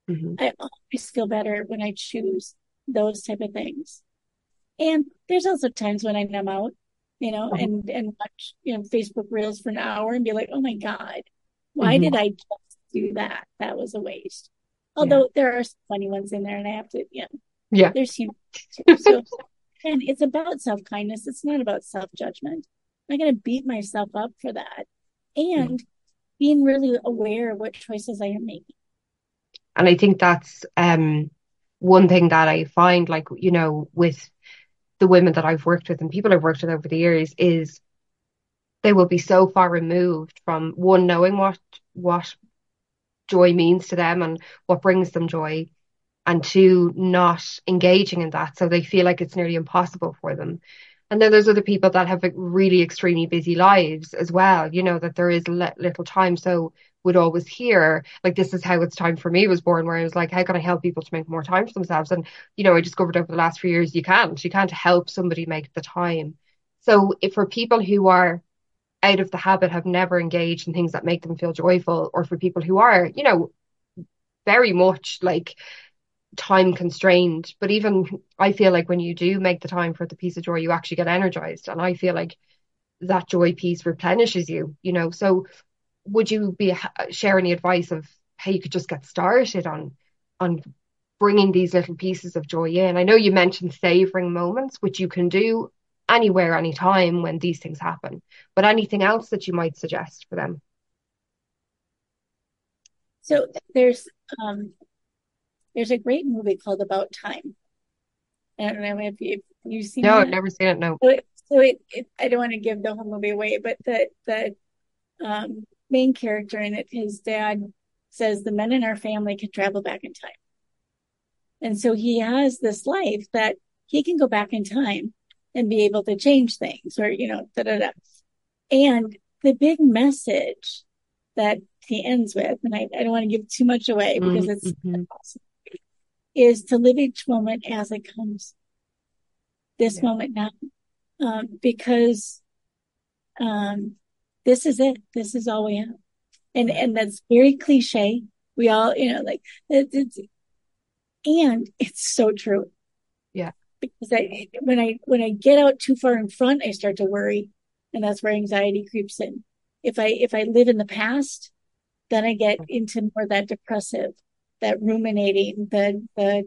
Mm-hmm. I always feel better when I choose those type of things. And there's also times when I numb out, you know, mm-hmm. and, and watch, you know, Facebook reels for an hour and be like, oh my God, why mm-hmm. did I just do that? That was a waste. Although yeah. there are funny ones in there and I have to, you know, yeah. There's humor. So, and it's about self kindness. It's not about self judgment. I'm not going to beat myself up for that. And mm. being really aware of what choices I am making. And I think that's um, one thing that I find, like, you know, with the women that I've worked with and people I've worked with over the years is they will be so far removed from one knowing what what joy means to them and what brings them joy and two, not engaging in that. So they feel like it's nearly impossible for them. And then there's other people that have really extremely busy lives as well, you know, that there is little time. So would always hear like this is how it's time for me was born where I was like how can I help people to make more time for themselves and you know I discovered over the last few years you can't you can't help somebody make the time so if for people who are out of the habit have never engaged in things that make them feel joyful or for people who are you know very much like time constrained. But even I feel like when you do make the time for the piece of joy, you actually get energized. And I feel like that joy piece replenishes you, you know. So would you be share any advice of how you could just get started on on bringing these little pieces of joy in? I know you mentioned savoring moments, which you can do anywhere, anytime when these things happen. But anything else that you might suggest for them? So there's um, there's a great movie called About Time. I don't know if, you, if you've seen No. I've never seen it. No. So, it, so it, it, I don't want to give the whole movie away, but the the um, main character in it, his dad says the men in our family can travel back in time, and so he has this life that he can go back in time and be able to change things, or you know, da da da. And the big message that he ends with, and I, I don't want to give too much away because mm-hmm. it's awesome is to live each moment as it comes. This yeah. moment now. Um, because, um, this is it. This is all we have. And, and that's very cliche. We all, you know, like it's, it's and it's so true. Yeah. Because I, when I, when I get out too far in front, I start to worry and that's where anxiety creeps in. If I, if I live in the past, then I get into more that depressive that ruminating, the the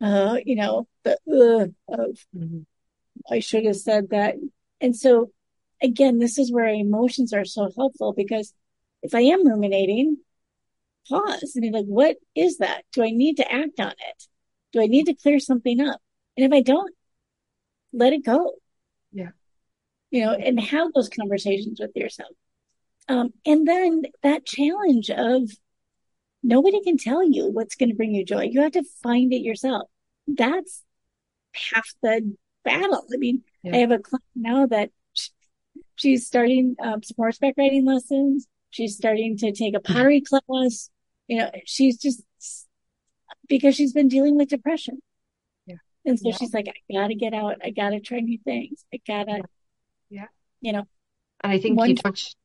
uh, you know the uh, of mm-hmm. I should have said that. And so again, this is where emotions are so helpful because if I am ruminating, pause and be like, what is that? Do I need to act on it? Do I need to clear something up? And if I don't, let it go. Yeah. You know, and have those conversations with yourself. Um, and then that challenge of nobody can tell you what's going to bring you joy. You have to find it yourself. That's half the battle. I mean, yeah. I have a client now that she's starting um, some horseback riding lessons. She's starting to take a pottery class. You know, she's just because she's been dealing with depression. Yeah. And so yeah. she's like, I gotta get out. I gotta try new things. I gotta, yeah. You know. And I think you touched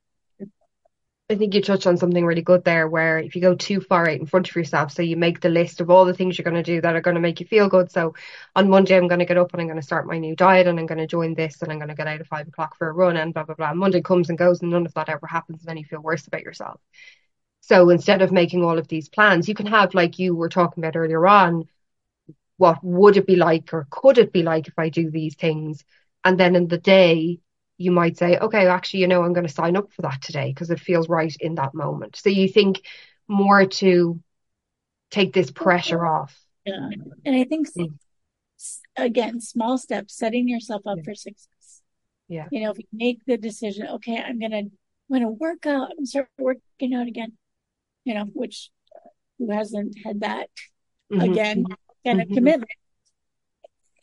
I think you touched on something really good there where if you go too far out in front of yourself, so you make the list of all the things you're going to do that are going to make you feel good. So on Monday, I'm going to get up and I'm going to start my new diet and I'm going to join this and I'm going to get out at five o'clock for a run and blah, blah, blah. Monday comes and goes and none of that ever happens. And then you feel worse about yourself. So instead of making all of these plans, you can have, like you were talking about earlier on, what would it be like or could it be like if I do these things? And then in the day, you might say, okay, actually, you know, I'm going to sign up for that today because it feels right in that moment. So you think more to take this pressure off. Yeah. And I think, mm. again, small steps, setting yourself up yeah. for success. Yeah. You know, if you make the decision, okay, I'm going to, I'm going to work out and start working out again, you know, which who hasn't had that mm-hmm. again kind mm-hmm. of commitment.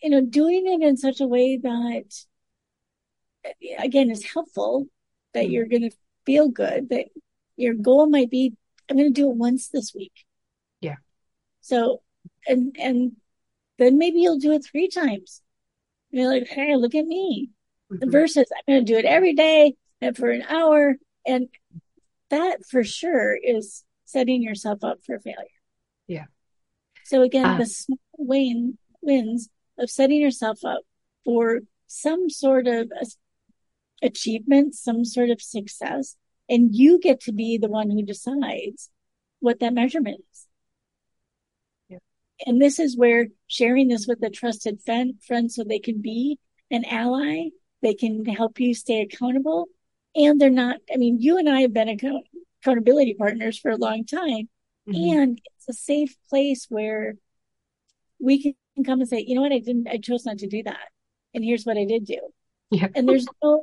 You know, doing it in such a way that again is helpful that mm-hmm. you're going to feel good that your goal might be i'm going to do it once this week. Yeah. So and and then maybe you'll do it three times. You're like hey look at me. Mm-hmm. versus i'm going to do it every day and for an hour and that for sure is setting yourself up for failure. Yeah. So again uh, the small win, wins of setting yourself up for some sort of achievement, some sort of success, and you get to be the one who decides what that measurement is. Yeah. And this is where sharing this with a trusted friend, friend so they can be an ally, they can help you stay accountable. And they're not, I mean, you and I have been account- accountability partners for a long time. Mm-hmm. And it's a safe place where we can come and say, you know what, I didn't, I chose not to do that. And here's what I did do. Yeah. And there's no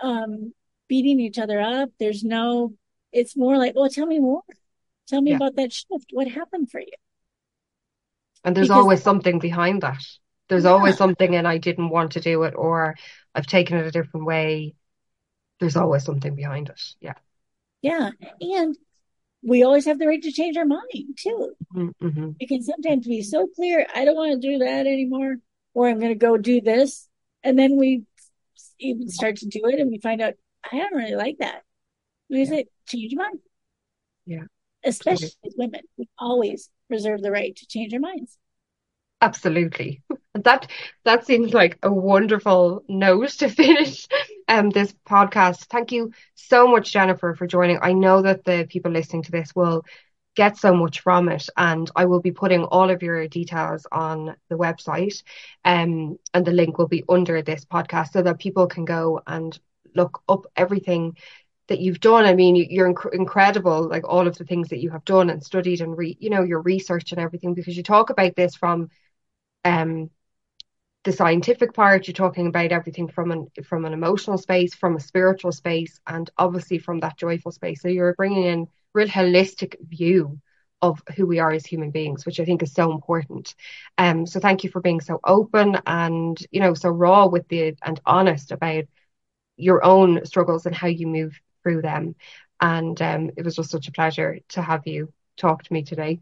um, beating each other up. There's no, it's more like, well, tell me more. Tell me yeah. about that shift. What happened for you? And there's because, always something behind that. There's yeah. always something, and I didn't want to do it, or I've taken it a different way. There's always something behind it. Yeah. Yeah. And we always have the right to change our mind too. Mm-hmm. mm-hmm. It can sometimes be so clear, I don't want to do that anymore, or I'm going to go do this. And then we even start to do it and we find out I don't really like that. We yeah. say change your mind. Yeah. Especially as women. We always reserve the right to change our minds. Absolutely. That that seems like a wonderful note to finish um this podcast. Thank you so much, Jennifer, for joining. I know that the people listening to this will get so much from it. And I will be putting all of your details on the website. Um, and the link will be under this podcast so that people can go and look up everything that you've done. I mean, you're inc- incredible, like all of the things that you have done and studied and re- you know your research and everything. Because you talk about this from um the scientific part. You're talking about everything from an from an emotional space, from a spiritual space, and obviously from that joyful space. So you're bringing in real holistic view of who we are as human beings, which I think is so important. Um, so thank you for being so open and you know so raw with the and honest about your own struggles and how you move through them. And um, it was just such a pleasure to have you talk to me today.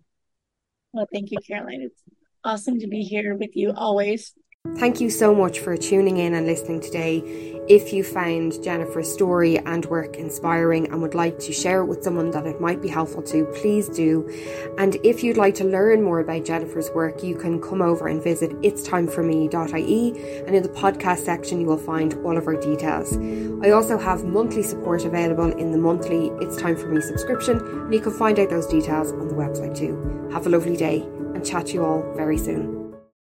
Well, thank you, Caroline. It's awesome to be here with you always. Thank you so much for tuning in and listening today. If you found Jennifer's story and work inspiring and would like to share it with someone that it might be helpful to, please do. And if you'd like to learn more about Jennifer's work, you can come over and visit itstimeforme.ie and in the podcast section you will find all of our details. I also have monthly support available in the monthly It's Time For Me subscription and you can find out those details on the website too. Have a lovely day and chat to you all very soon.